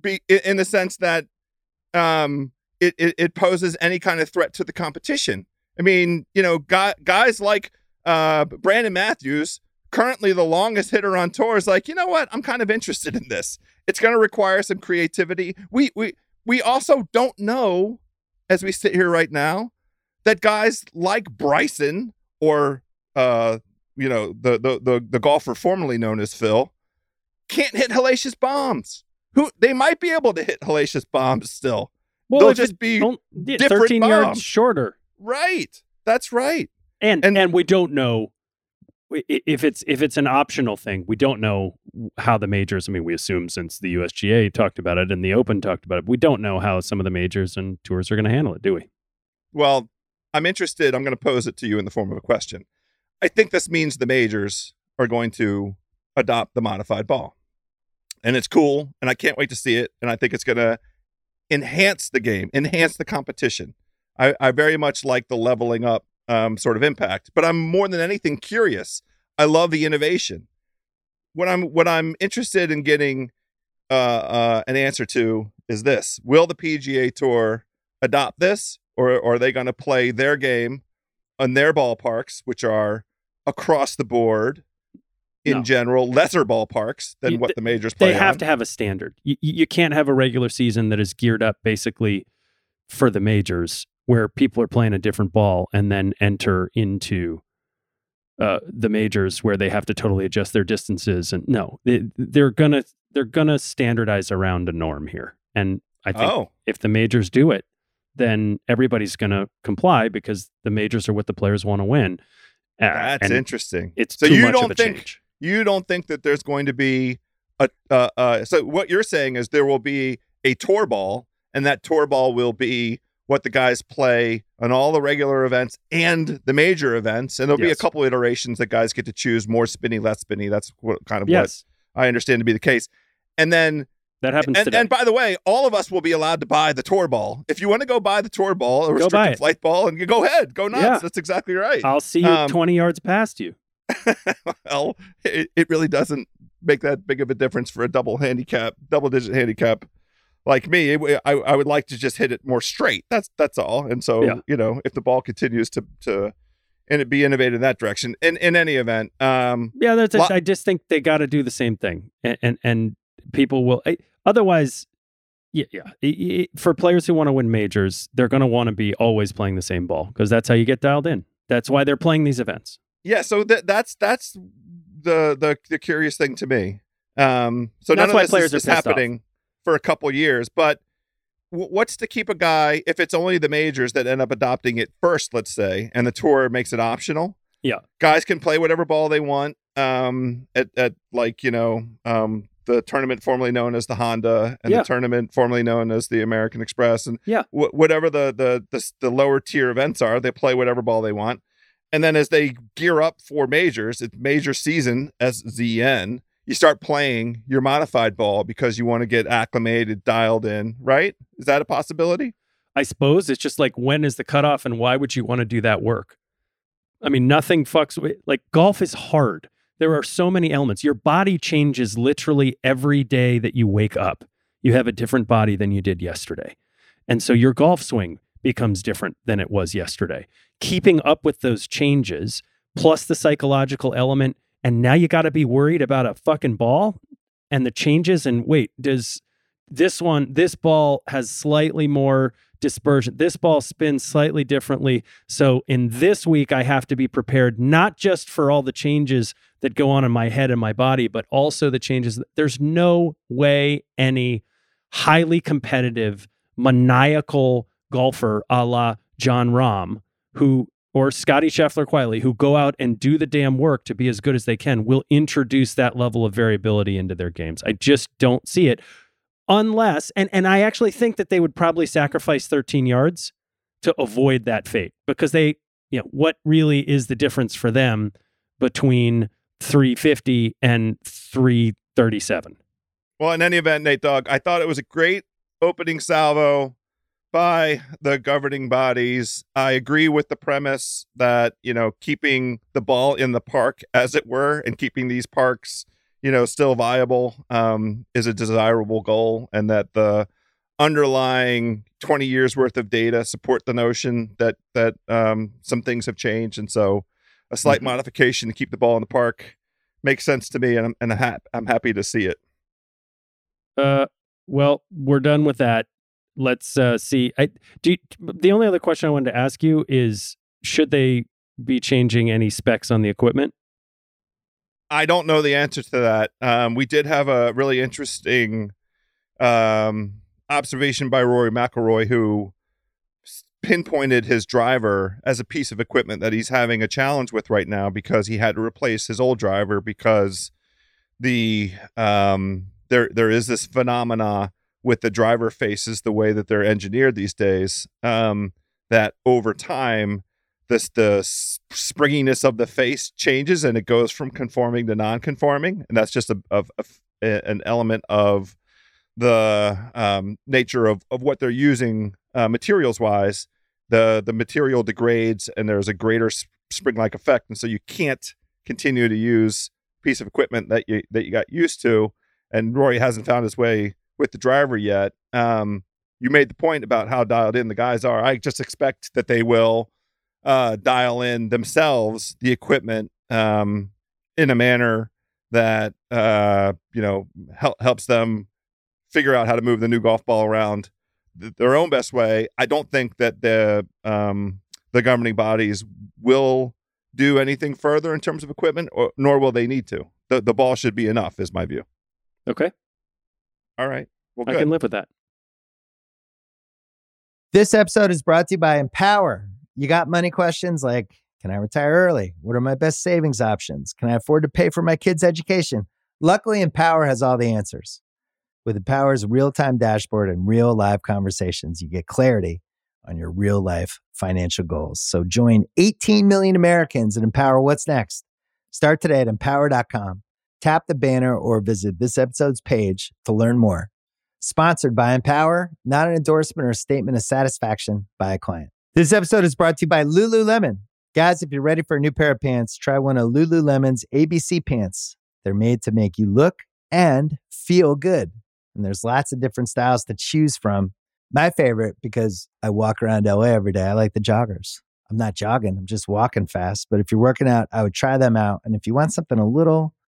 be in the sense that um it, it, it poses any kind of threat to the competition. I mean, you know, guy, guys like uh Brandon Matthews, currently the longest hitter on tour, is like, you know what? I'm kind of interested in this. It's going to require some creativity. We we we also don't know, as we sit here right now, that guys like Bryson or uh you know, the the the, the golfer formerly known as Phil, can't hit hellacious bombs. Who they might be able to hit hellacious bombs still. Well, They'll just be different 13 yards shorter. right. That's right. And, And- and we don't know if it's if it's an optional thing. We don't know how the majors. I mean, we assume since the USGA talked about it and the Open talked about it, we don't know how some of the majors and tours are going to handle it, do we? Well, I'm interested. I'm going to pose it to you in the form of a question. I think this means the majors are going to adopt the modified ball. And it's cool. And I can't wait to see it. And I think it's going to enhance the game, enhance the competition. I, I very much like the leveling up um, sort of impact, but I'm more than anything curious. I love the innovation. What I'm what I'm interested in getting uh, uh, an answer to is this: Will the PGA Tour adopt this, or, or are they going to play their game on their ballparks, which are across the board in No. general, lesser ballparks than You- what the majors play They have on? to have a standard. You, you can't have a regular season that is geared up basically for the majors where people are playing a different ball and then enter into uh, the majors where they have to totally adjust their distances. And no, they, they're gonna they're gonna standardize around a norm here. And I think oh, if the majors do it, then everybody's gonna comply because the majors are what the players want to win. Uh, that's interesting. It's So you don't think- change. you don't think that there's going to be a uh, uh so what you're saying is there will be a tour ball and that tour ball will be what the guys play on all the regular events and the major events. And there'll be a Yes. couple iterations that guys get to choose more spinny less spinny. That's what kind of Yes, what i understand to be the case. And then that happens and, and by the way all of us will be allowed to buy the tour ball. If you want to go buy the tour ball buy restricted flight ball and you go ahead go nuts. Yeah. that's exactly right. I'll see you Um, 20 yards past you. well, it, it really doesn't make that big of a difference for a double handicap, double digit handicap like me. It- I, I would like to just hit it more straight. That's that's all. And so Yeah. you know, if the ball continues to to and it be innovated in that direction. In in any event, um, Yeah, that's. Lo- I just think they got to do the same thing, and and, and people will. I, otherwise, yeah, yeah. For players who want to win majors, they're going to want to be always playing the same ball because that's how you get dialed in. That's why they're playing these events. yeah. So that that's that's the the the curious thing to me. Um, so That's none why of this players is, are is pissed off. For a couple years, but. wh- What's to keep a guy if it's only the majors that end up adopting it first, let's say, and the tour makes it optional? Yeah. guys can play whatever ball they want um at, at like you know um the tournament formerly known as the honda and Yeah. the tournament formerly known as the american express and Yeah. wh- whatever the, the the the lower tier events are they play whatever ball they want and then as they gear up for majors it's major season as zn you start playing your modified ball because you want to get acclimated dialed in right is that a possibility I suppose it's just like when is the cutoff, and why would you want to do that work? I mean, nothing fucks with like golf is hard. There are so many elements. Your body changes literally every day that you wake up. You have a different body than you did yesterday. And so your golf swing becomes different than it was yesterday. Keeping up with those changes, plus the psychological element, and now you got to be worried about a fucking ball and the changes. And wait, does this one, this ball has slightly more dispersion. This ball spins slightly differently. So in this week, I have to be prepared not just for all the changes that go on in my head and my body, but also the changes. There's no way any highly competitive, maniacal golfer a la Jon Rahm, who or Scottie Scheffler quietly, who go out and do the damn work to be as good as they can, will introduce that level of variability into their games. I just don't see it unless and and I actually think that they would probably sacrifice 13 yards to avoid that fate because they you know what really is the difference for them between 350 and 337 Well, in any event, Nate Dogg, I thought it was a great opening salvo by the governing bodies. I agree with the premise that, you know, keeping the ball in the park, as it were, and keeping these parks, you know, still viable um, is a desirable goal, and that the underlying 20 years worth of data support the notion that that um, some things have changed and so a slight Mhm. modification to keep the ball in the park makes sense to me and I'm, and I'm happy to see it Uh, well, we're done with that. Let's uh, see. I do. You, the only other question I wanted to ask you is: Should they be changing any specs on the equipment? I don't know the answer to that. Um, we did have a really interesting um, observation by Rory McIlroy, who pinpointed his driver as a piece of equipment that he's having a challenge with right now because he had to replace his old driver because the um, there there is this phenomena with the driver faces the way that they're engineered these days um, that over time this the springiness of the face changes and it goes from conforming to non-conforming. And that's just a, a, a an element of the um, nature of, of what they're using uh, materials wise the the material degrades and there's a greater spring like effect. And so you can't continue to use piece of equipment that you that you got used to. And Rory hasn't found his way with the driver yet um, you made the point about how dialed in the guys are I just expect that they will uh, dial in themselves the equipment um, in a manner that uh, you know hel- helps them figure out how to move the new golf ball around th- their own best way. I don't think that the um, the governing bodies will do anything further in terms of equipment, or nor will they need to. the The ball should be enough, is my view. Okay. All right. Well, I can live with that. This episode is brought to you by Empower. You got money questions like Can I retire early? What are my best savings options? Can I afford to pay for my kids' education? Luckily, Empower has all the answers. With Empower's real time dashboard and real live conversations, you get clarity on your real life financial goals. So join 18 million Americans and empower what's next. Start today at empower.com. Tap the banner or visit this episode's page to learn more. Sponsored by Empower, not an endorsement or statement of satisfaction by a client. This episode is brought to you by Lululemon. Guys, if you're ready for a new pair of pants, try one of Lululemon's ABC pants. They're made to make you look and feel good. And there's lots of different styles to choose from. My favorite, because I walk around LA every day, I like the joggers. I'm not jogging, I'm just walking fast. But if you're working out, I would try them out. And if you want something a little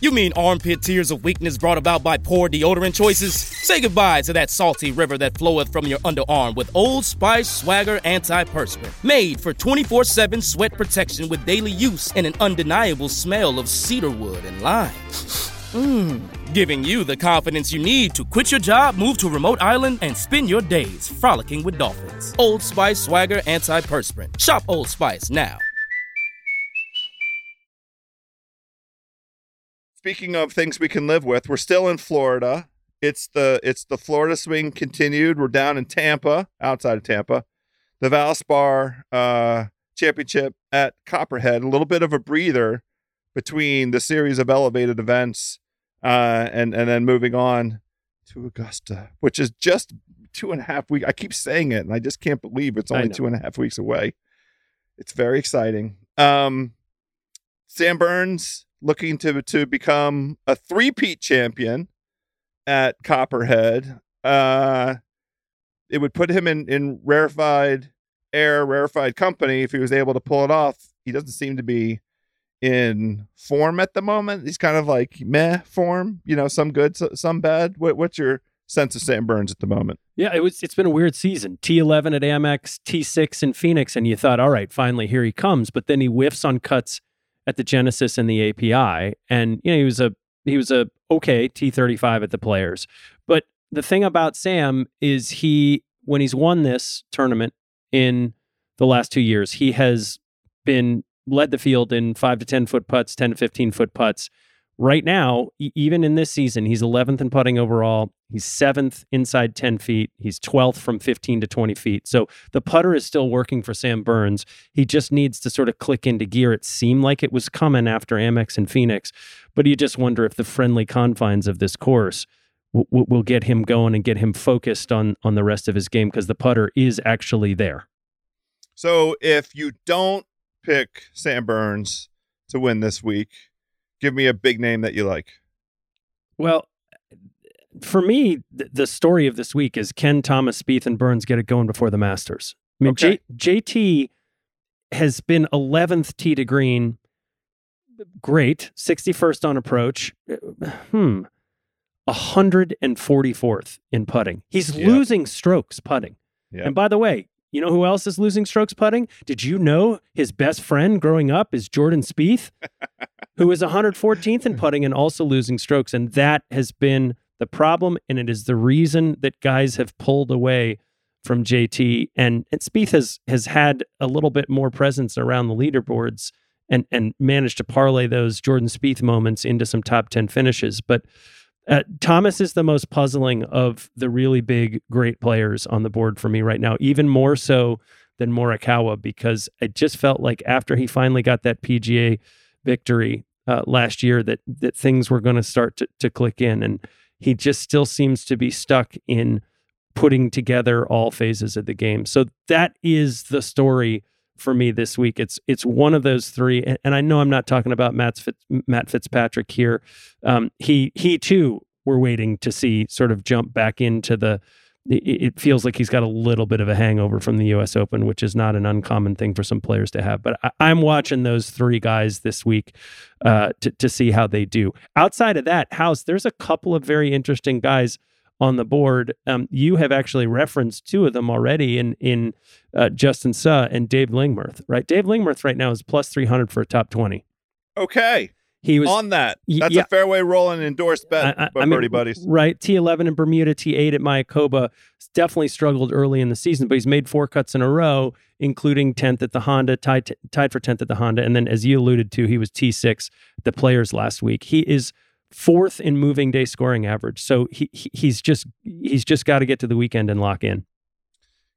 You mean armpit tears of weakness brought about by poor deodorant choices? Say goodbye to that salty river that floweth from your underarm with Old Spice Swagger Anti-Perspirant. Made for 24-7 sweat protection with daily use and an undeniable smell of cedarwood and lime. Mmm. Giving you the confidence you need to quit your job, move to a remote island, and spend your days frolicking with dolphins. Old Spice Swagger Anti-Perspirant. Shop Old Spice now. Speaking of things we can live with, we're still in Florida. It's the it's the Florida swing continued. We're down in Tampa, outside of Tampa. The Valspar uh, Championship at Copperhead. A little bit of a breather between the series of elevated events uh, and and then moving on to Augusta, which is just two and a half weeks. I keep saying it, and I just can't believe it's only two and a half weeks away. It's very exciting. Um, Sam Burns looking to to become a three-peat champion at Copperhead. Uh, it would put him in in rarefied air, rarefied company if he was able to pull it off. He doesn't seem to be in form at the moment. He's kind of like meh form, you know, some good, some bad. What, what's your sense of Sam Burns at the moment? Yeah, it was. It's been a weird season. T11 at Amex, T6 in Phoenix, and you thought, all right, finally here he comes. But then he whiffs on cuts at the Genesis and the API, and you know he was a he was a okay T35 at the Players. But the thing about Sam is he when he's won this tournament in the last two years, he has been led the field in five to 10 foot putts, 10 to 15 foot putts. Right now, even in this season, he's 11th in putting overall. He's seventh inside 10 feet. He's 12th from 15 to 20 feet. So the putter is still working for Sam Burns. He just needs to sort of click into gear. It seemed like it was coming after Amex and Phoenix, but you just wonder if the friendly confines of this course will, will get him going and get him focused on on the rest of his game because the putter is actually there. So if you don't pick Sam Burns to win this week, give me a big name that you like. Well, for me, th- the story of this week is Ken Thomas, Spieth, and Burns get it going before the Masters. I mean, Okay. J- JT has been 11th tee to green. Great. 61st on approach. Uh, Hmm. 144th in putting. He's Yeah. losing strokes putting. Yeah. And by the way, you know who else is losing strokes putting? Did you know his best friend growing up is Jordan Spieth, who is 114th in putting and also losing strokes, and that has been the problem, and it is the reason that guys have pulled away from JT. And, and Spieth has has had a little bit more presence around the leaderboards and and managed to parlay those Jordan Spieth moments into some top 10 finishes. But uh, Thomas is the most puzzling of the really big, great players on the board for me right now, even more so than Morikawa, because it just felt like after he finally got that PGA victory uh, last year, that that things were going to start to to click in, and he just still seems to be stuck in putting together all phases of the game. So that is the story for me this week. It's it's one of those three, and, and I know I'm not talking about Matt Fitz, Matt Fitzpatrick here. Um, he he too we're waiting to see sort of jump back into the. It, feels like he's got a little bit of a hangover from the U.S. Open, which is not an uncommon thing for some players to have. But I, I'm watching those three guys this week uh, to to see how they do. Outside of that, House, there's a couple of very interesting guys on the board. Um, you have actually referenced two of them already in in uh, Justin Suh and Dave Lingmerth, right? Dave Lingmerth right now is plus 300 for a top 20. Okay. He was on that. That's yeah. a fairway rolling endorsed bet I- I- by I mean, Birdie Buddies. Right. T11 in Bermuda, T8 at Mayakoba. Definitely struggled early in the season, but he's made four cuts in a row, including 10th at the Honda, tied, tied for 10th at the Honda. And then, as you alluded to, he was T6 the Players last week. He is fourth in moving day scoring average. So he, he he's just he's just got to get to the weekend and lock in.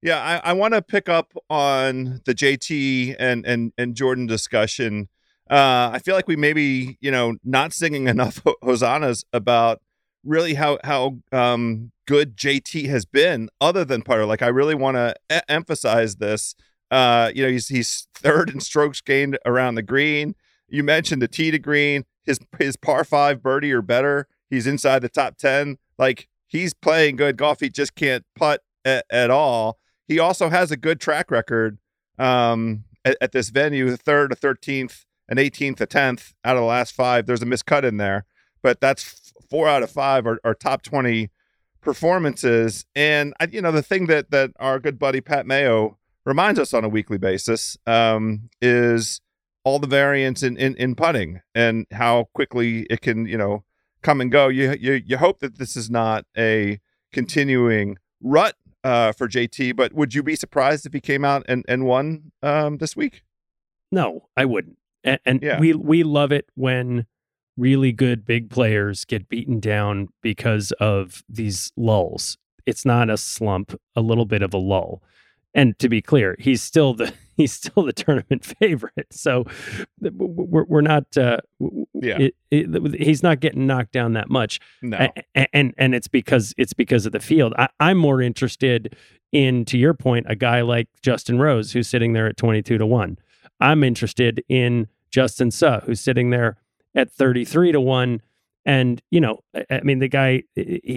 Yeah, I, I want to pick up on the JT and and and Jordan discussion. Uh, I feel like we maybe you know not singing enough hosannas about really how how um, good JT has been, other than putter. Like I really want to e- emphasize this. Uh, you know, he's he's third in strokes gained around the green. You mentioned the tee to green. His his par five birdie or better. He's inside the top ten. Like he's playing good golf. He just can't putt at, at all. He also has a good track record um, at, at this venue. Third, a thirteenth, an eighteenth, a tenth out of the last five. There's a miscut in there, but that's four out of five are, are top twenty performances. And I, you know, the thing that that our good buddy Pat Mayo reminds us on a weekly basis um, is all the variance in, in in putting and how quickly it can you know come and go. You you you hope that this is not a continuing rut uh, for JT, but would you be surprised if he came out and and won um, this week? No, I wouldn't. And, and Yeah. we we love it when really good big players get beaten down because of these lulls. It's not a slump, a little bit of a lull. And to be clear, he's still the he's still the tournament favorite. So we're we're not uh, Yeah. it- it- he's not getting knocked down that much. No, A- a- and and it's because it's because of the field. I, I'm more interested in, to your point, a guy like Justin Rose who's sitting there at 22 to one. I'm interested in Justin Suh who's sitting there at 33 to one. And you know, I, I mean, the guy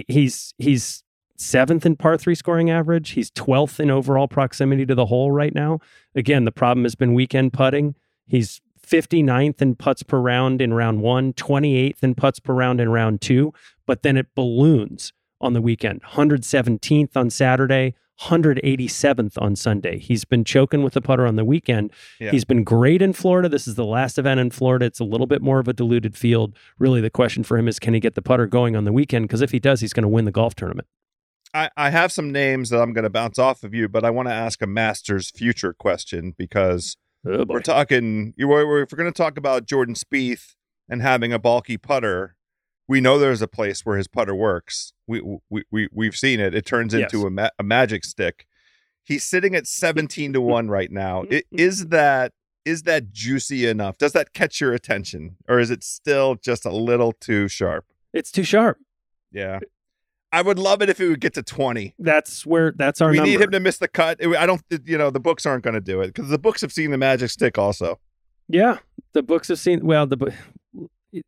he's he's seventh in par three scoring average. He's 12th in overall proximity to the hole right now. Again, the problem has been weekend putting. He's 59th in putts per round in round one, 28th in putts per round in round two, but then it balloons on the weekend. 117th on Saturday, 187th on Sunday. He's been choking with the putter on the weekend. Yeah. He's been great in Florida. This is the last event in Florida. It's a little bit more of a diluted field. Really, the question for him is can he get the putter going on the weekend? Because if he does, he's going to win the golf tournament. I, I have some names that I'm going to bounce off of you, but I want to ask a Masters future question because Oh, we're talking. You were if we're going to talk about Jordan Spieth and having a bulky putter, we know there's a place where his putter works. We we, we we've seen it. It turns Yes. into a, ma- a magic stick. He's sitting at 17 to 1 right now. I- Is that is that juicy enough? Does that catch your attention or is it still just a little too sharp? It's too sharp. Yeah. I would love it if it would get to 20. That's where that's our we number. need him to miss the cut. I don't you know, the books aren't going to do it cuz the books have seen the magic stick also. Yeah, the books have seen. Well, the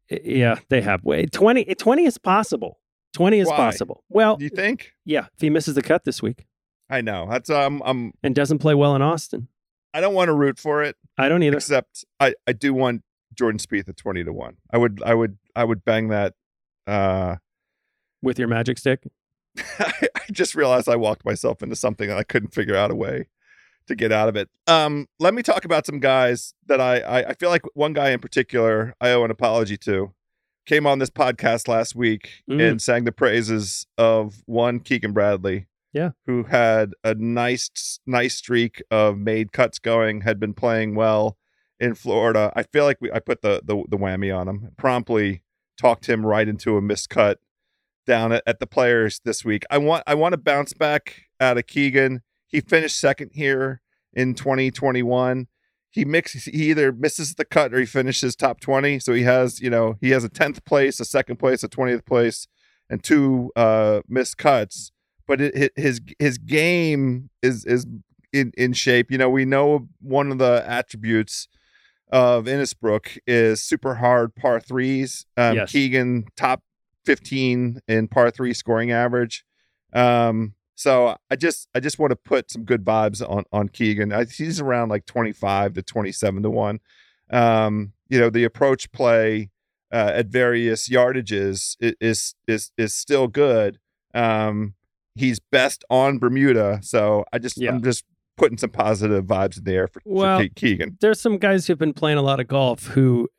yeah, they have. Wait, 20, 20 is possible. 20 is Why? possible. Well, Do you think? yeah, if he misses the cut this week I know. That's um I'm and doesn't play well in Austin. I don't want to root for it, I don't either. except I I do want Jordan Spieth at 20 to 1. I would I would I would bang that uh With your magic stick. I just realized I walked myself into something and I couldn't figure out a way to get out of it. Um, let me talk about some guys that I, I I feel like one guy in particular I owe an apology to. Came on this podcast last week Mm. and sang the praises of one Keegan Bradley. Yeah. Who had a nice nice streak of made cuts going, had been playing well in Florida. I feel like we, I put the, the the whammy on him. Promptly talked him right into a miscut down at, at the players this week. I want I want to bounce back out of Keegan. He finished second here in 2021. He mixes he either misses the cut or he finishes top 20. So he has, you know, he has a 10th place, a second place, a 20th place, and two uh missed cuts. But it, his his game is is in, in shape. You know, we know one of the attributes of Innisbrook is super hard par threes. Um, Yes. Keegan top 15 in par three scoring average. Um, so I just I just want to put some good vibes on on Keegan. I, he's around like 25 to 27 to one. Um, you know, the approach play uh, at various yardages i- is is is still good. Um, he's best on Bermuda, so I just Yeah. I'm just putting some positive vibes in the air for, Well, for Keegan. There's some guys who've been playing a lot of golf who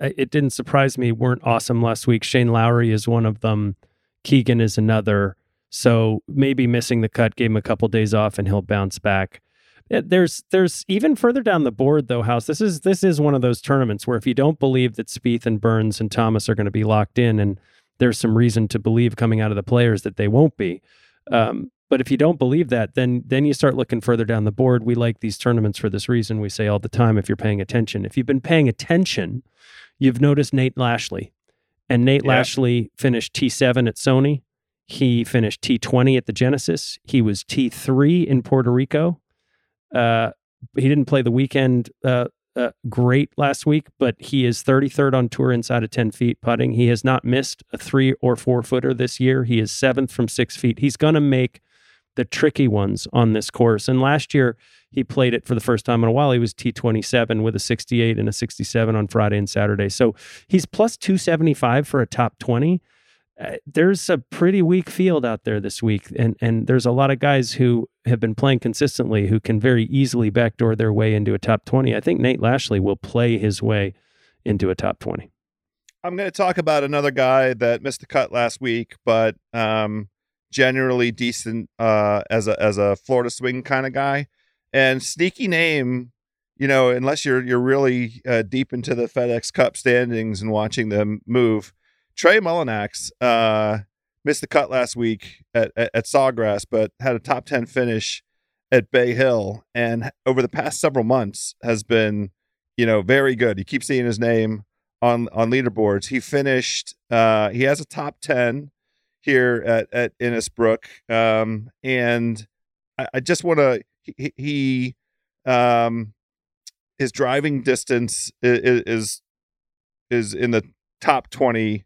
it didn't surprise me weren't awesome last week. Shane Lowry is one of them. Keegan is another. So maybe missing the cut gave him a couple days off and he'll bounce back. Uh, There's there's even further down the board though, House. This is this is one of those tournaments where if you don't believe that Spieth and Burns and Thomas are going to be locked in, and there's some reason to believe coming out of the players that they won't be. Um, but if you don't believe that, then then you start looking further down the board. We like these tournaments for this reason. We say all the time if you're paying attention. If you've been paying attention, you've noticed Nate Lashley. And Nate Yeah. Lashley finished T7 at Sony. He finished T20 at the Genesis. He was T3 in Puerto Rico. Uh, he didn't play the weekend uh, uh, great last week, but he is 33rd on tour inside of 10 feet putting. He has not missed a three or four footer this year. He is seventh from six feet. He's going to make the tricky ones on this course. And last year, he played it for the first time in a while. He was T27 with a 68 and a 67 on Friday and Saturday. So he's plus 275 for a top 20. Uh, there's a pretty weak field out there this week, and and there's a lot of guys who have been playing consistently who can very easily backdoor their way into a top 20. I think Nate Lashley will play his way into a top 20. I'm going to talk about another guy that missed the cut last week, but um, generally decent uh, as a as a Florida swing kind of guy, and sneaky name. You know, unless you're you're really uh, deep into the FedEx Cup standings and watching them move, Trey Mullinax uh, missed the cut last week at, at at Sawgrass, but had a top ten finish at Bay Hill, and over the past several months has been, you know, very good. You keep seeing his name on on leaderboards. He finished. Uh, he has a top ten here at at Innisbrook, um, and I, I just want to. He, he um, his driving distance is, is is in the top twenty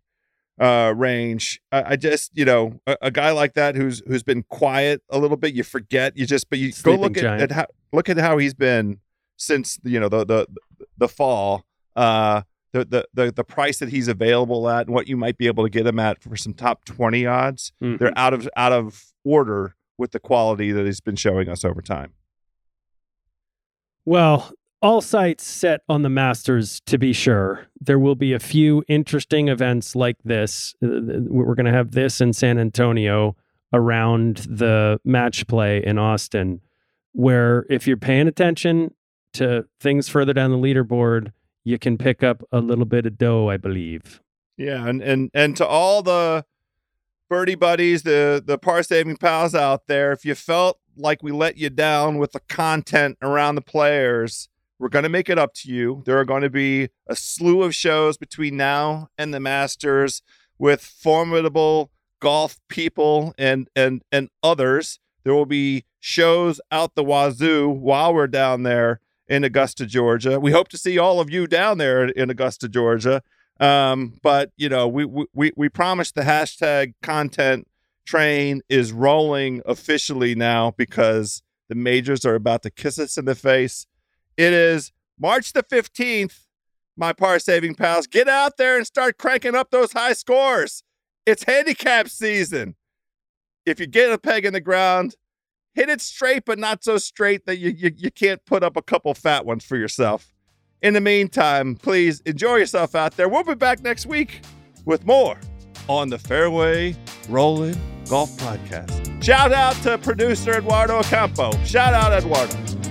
uh range I, I just you know a, a guy like that who's who's been quiet a little bit you forget you just but you Sleeping go look at, at how look at how he's been since you know the the the fall uh the, the the the price that he's available at and what you might be able to get him at for some top 20 odds Mhm. they're out of out of order with the quality that he's been showing us over time Well, all sites set on the Masters to be sure. There will be a few interesting events like this. Uh, We're going to have this in San Antonio around the match play in Austin, where if you're paying attention to things further down the leaderboard, you can pick up a little bit of dough, I believe. Yeah, and and and to all the birdie buddies, the the par saving pals out there, if you felt like we let you down with the content around the players, we're going to make it up to you. There are going to be a slew of shows between now and the Masters with formidable golf people and and and others. There will be shows out the wazoo while we're down there in Augusta, Georgia. We hope to see all of you down there in Augusta, Georgia. Um, but you know, we we we promised the hashtag content train is rolling officially now because the majors are about to kiss us in the face. It is March the 15th, my par saving pals. Get out there and start cranking up those high scores. It's handicap season. If you get a peg in the ground, hit it straight, but not so straight that you, you, you can't put up a couple fat ones for yourself. In the meantime, please enjoy yourself out there. We'll be back next week with more on the Fairway Rolling Golf Podcast. Shout out to producer Eduardo Ocampo. Shout out, Eduardo.